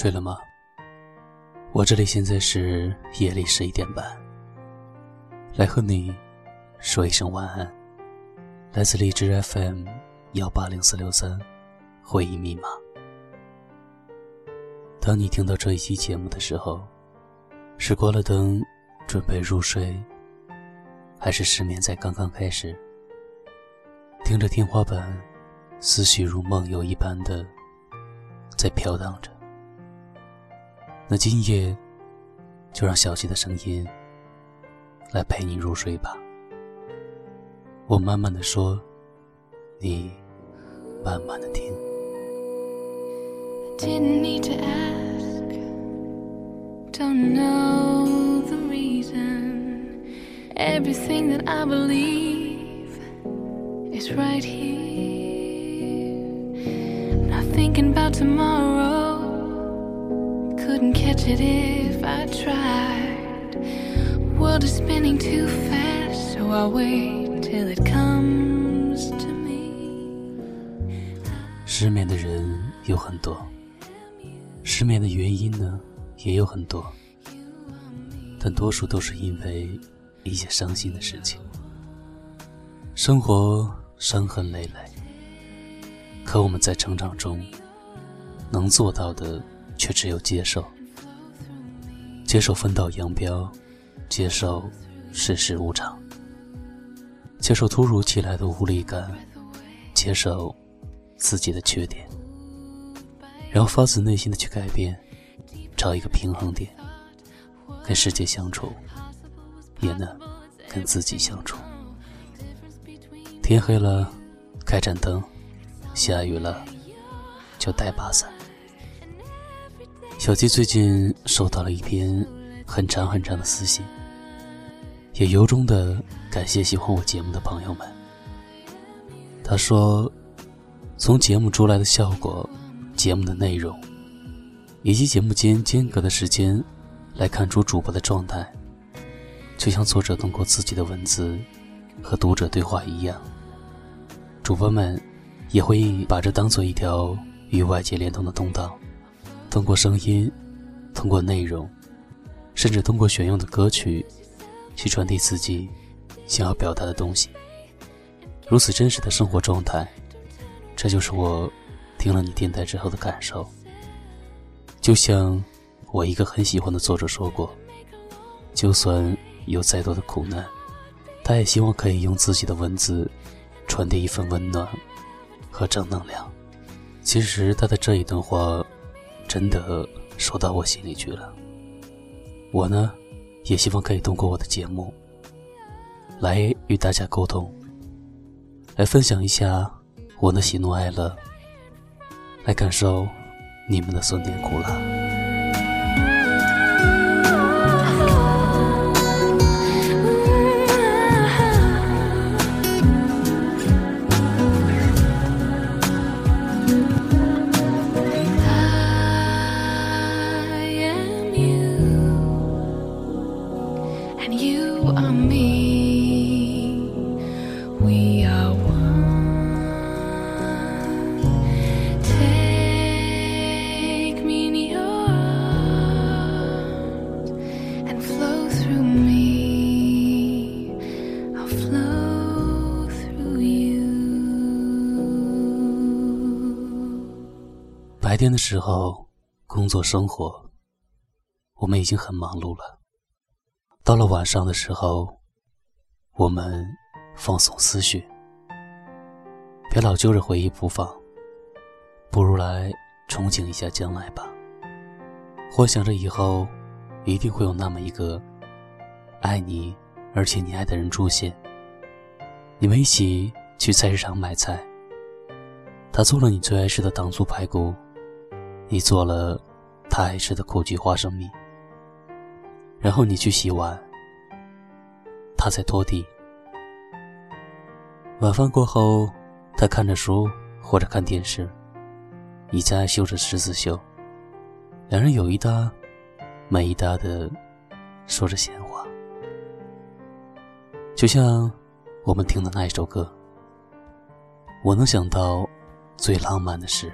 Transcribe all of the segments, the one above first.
睡了吗？我这里现在是夜里十一点半，来和你说一声晚安。来自荔枝 FM 幺八零四六三，回忆密码。当你听到这一期节目的时候，是关了灯，准备入睡，还是失眠在刚刚开始？听着天花板，思绪如梦游一般的在飘荡着。那今夜，就让小溪的声音来陪你入睡吧。我慢慢的说，你慢慢的听。Didn't need to ask, don't know the reason. Everything that I believe is right here. Not thinking about tomorrow, catch it if I tried. World is spinning too fast, so I'll wait till it comes to me. 失眠的人有很多，失眠的原因呢也有很多，但多数都是因为一些伤心的事情。生活伤痕累累，可我们在成长中能做到的却只有接受，接受分道扬镳，接受世事无常，接受突如其来的无力感，接受自己的缺点。然后发自内心的去改变，找一个平衡点，跟世界相处，也能跟自己相处。天黑了，开盏灯；下雨了，就带把伞。小鸡最近收到了一篇很长很长的私信，也由衷的感谢喜欢我节目的朋友们。他说，从节目出来的效果。节目的内容，以及节目间间隔的时间，来看出主播的状态，就像作者通过自己的文字和读者对话一样。主播们也会把这当做一条与外界联通的通道，通过声音，通过内容，甚至通过选用的歌曲，去传递自己想要表达的东西。如此真实的生活状态，这就是我。听了你电台之后的感受，就像我一个很喜欢的作者说过，就算有再多的苦难，他也希望可以用自己的文字传递一份温暖和正能量。其实他的这一段话真的说到我心里去了。我呢，也希望可以通过我的节目来与大家沟通，来分享一下我的喜怒哀乐。来感受你们的酸甜苦辣。天的时候，工作生活，我们已经很忙碌了。到了晚上的时候，我们放松思绪，别老揪着回忆不放，不如来憧憬一下将来吧。幻想着以后，一定会有那么一个爱你而且你爱的人出现。你们一起去菜市场买菜，他做了你最爱吃的糖醋排骨。你做了他爱吃的苦菊花生米，然后你去洗碗，他在拖地。晚饭过后，他看着书或者看电视，你在绣着十字绣，两人有一搭没一搭的说着闲话，就像我们听的那一首歌。我能想到最浪漫的事。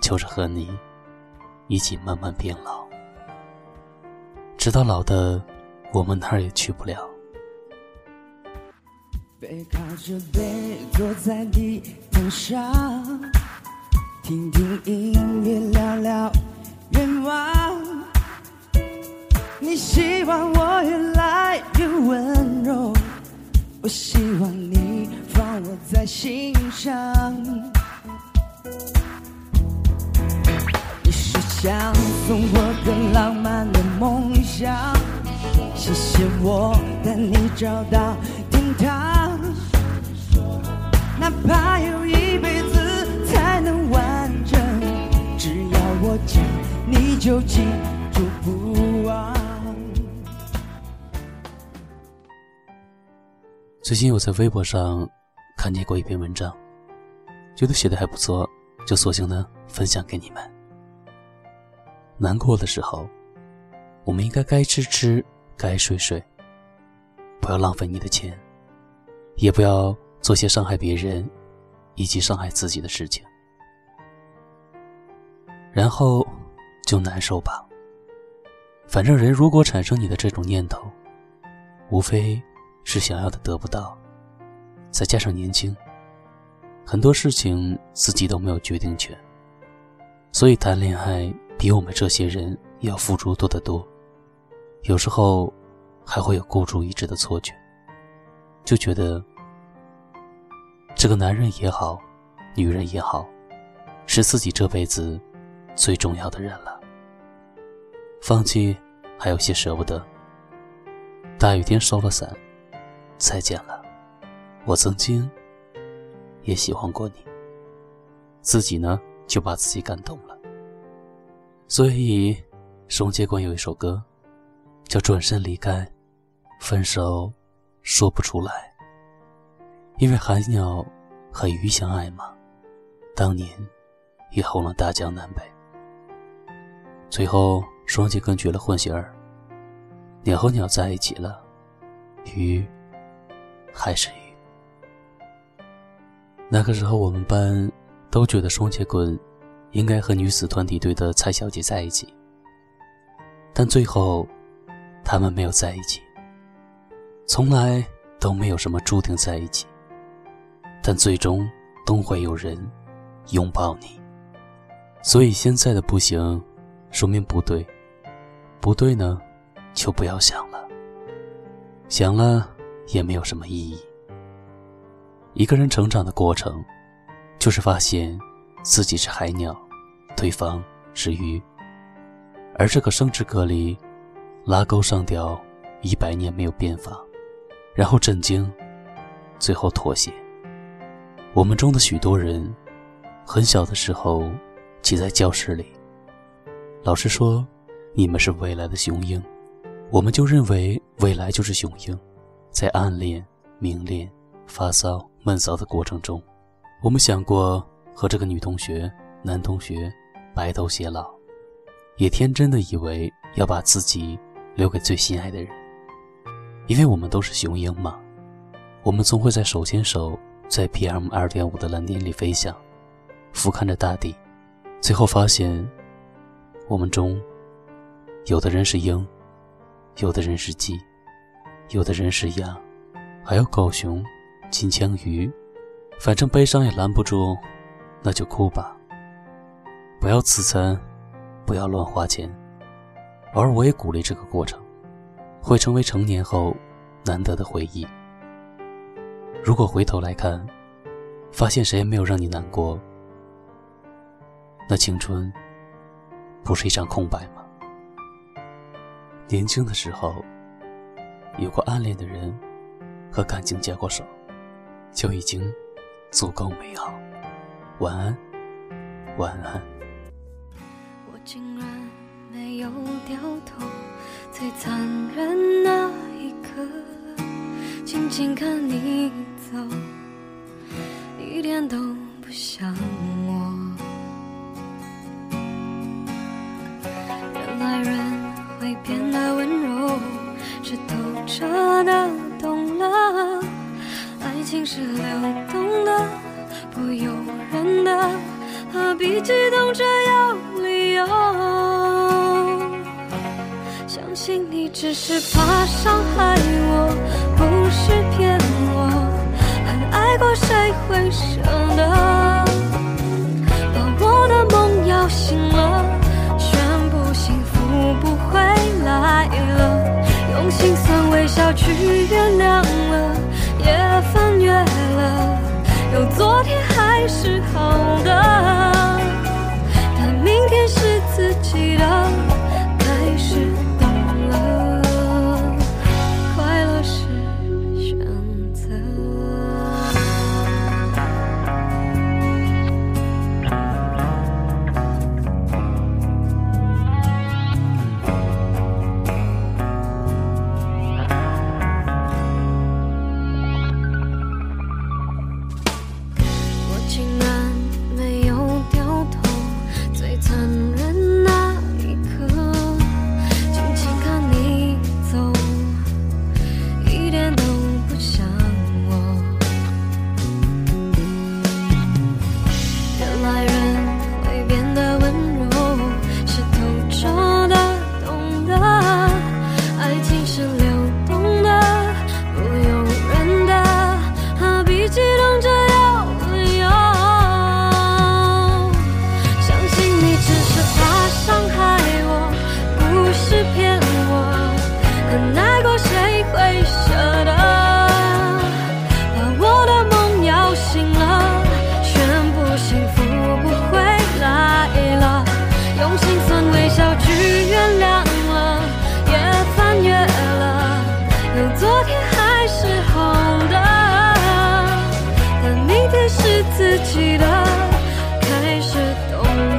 就是和你一起慢慢变老，直到老的我们哪儿也去不了。背靠着背坐在地毯上，听听音乐，聊聊愿望。你希望我越来越温柔，我希望你放我在心上。想送我的浪漫的梦想，谢谢我带你找到天堂。哪怕有一辈子才能完整，只要我讲，你就记住不忘。最近我在微博上看见过一篇文章，觉得写的还不错，就索性呢分享给你们。难过的时候，我们应该该吃吃，该睡睡，不要浪费你的钱，也不要。做些伤害别人以及伤害自己的事情，然后就难受吧。反正人如果产生你的这种念头，无非是想要的得不到，再加上年轻，很多事情自己都没有决定权，所以谈恋爱比我们这些人要付出多得多。有时候还会有孤注一掷的错觉，就觉得。这个男人也好，女人也好，是自己这辈子最重要的人了。放弃还有些舍不得。大雨天收了伞，再见了。我曾经也喜欢过你，自己呢就把自己感动了。所以，双截棍有一首歌，叫《转身离开》，分手说不出来。因为海鸟和鱼相爱嘛，当年也红了大江南北。最后双截棍绝了混血儿，鸟和鸟在一起了，鱼还是鱼。那个时候我们班都觉得双截棍应该和女子团体队的蔡小姐在一起，但最后他们没有在一起，从来都没有什么注定在一起。但最终都会有人拥抱你，所以现在的不行，说明不对，不对呢，就不要想了，想了也没有什么意义。一个人成长的过程，就是发现自己是海鸟，对方是鱼，而这个生殖隔离，拉钩上吊一百年没有变法，然后震惊，最后妥协。我们中的许多人，很小的时候挤在教室里，老师说：“你们是未来的雄鹰。”我们就认为未来就是雄鹰，在暗恋、明恋、发骚、闷骚的过程中，我们想过和这个女同学、男同学白头偕老，也天真的以为要把自己留给最心爱的人，因为我们都是雄鹰嘛，我们总会在手牵手。在 PM 二点五的蓝天里飞翔，俯瞰着大地，最后发现，我们中，有的人是鹰，有的人是鸡，有的人是鸭，还有狗熊、金枪鱼，反正悲伤也拦不住，那就哭吧。不要自残，不要乱花钱。而我也鼓励这个过程，会成为成年后难得的回忆。如果回头来看，发现谁也没有让你难过，那青春不是一张空白吗？年轻的时候，有过暗恋的人和感情交过手，就已经足够美好。晚安，晚安。掉头，最残忍那一刻，静静看你。走，一点都不像我。原来人会变得温柔，是透彻的懂了。爱情是流动的，不由人的，何必激动着有理由？只是怕伤害我，不是骗我，很爱过谁会舍得把我的梦摇醒了，宣布幸福不回来了，用心酸微笑去原谅了，也翻越了。有昨天还是好的，但明天是自己的。是自己的开始懂。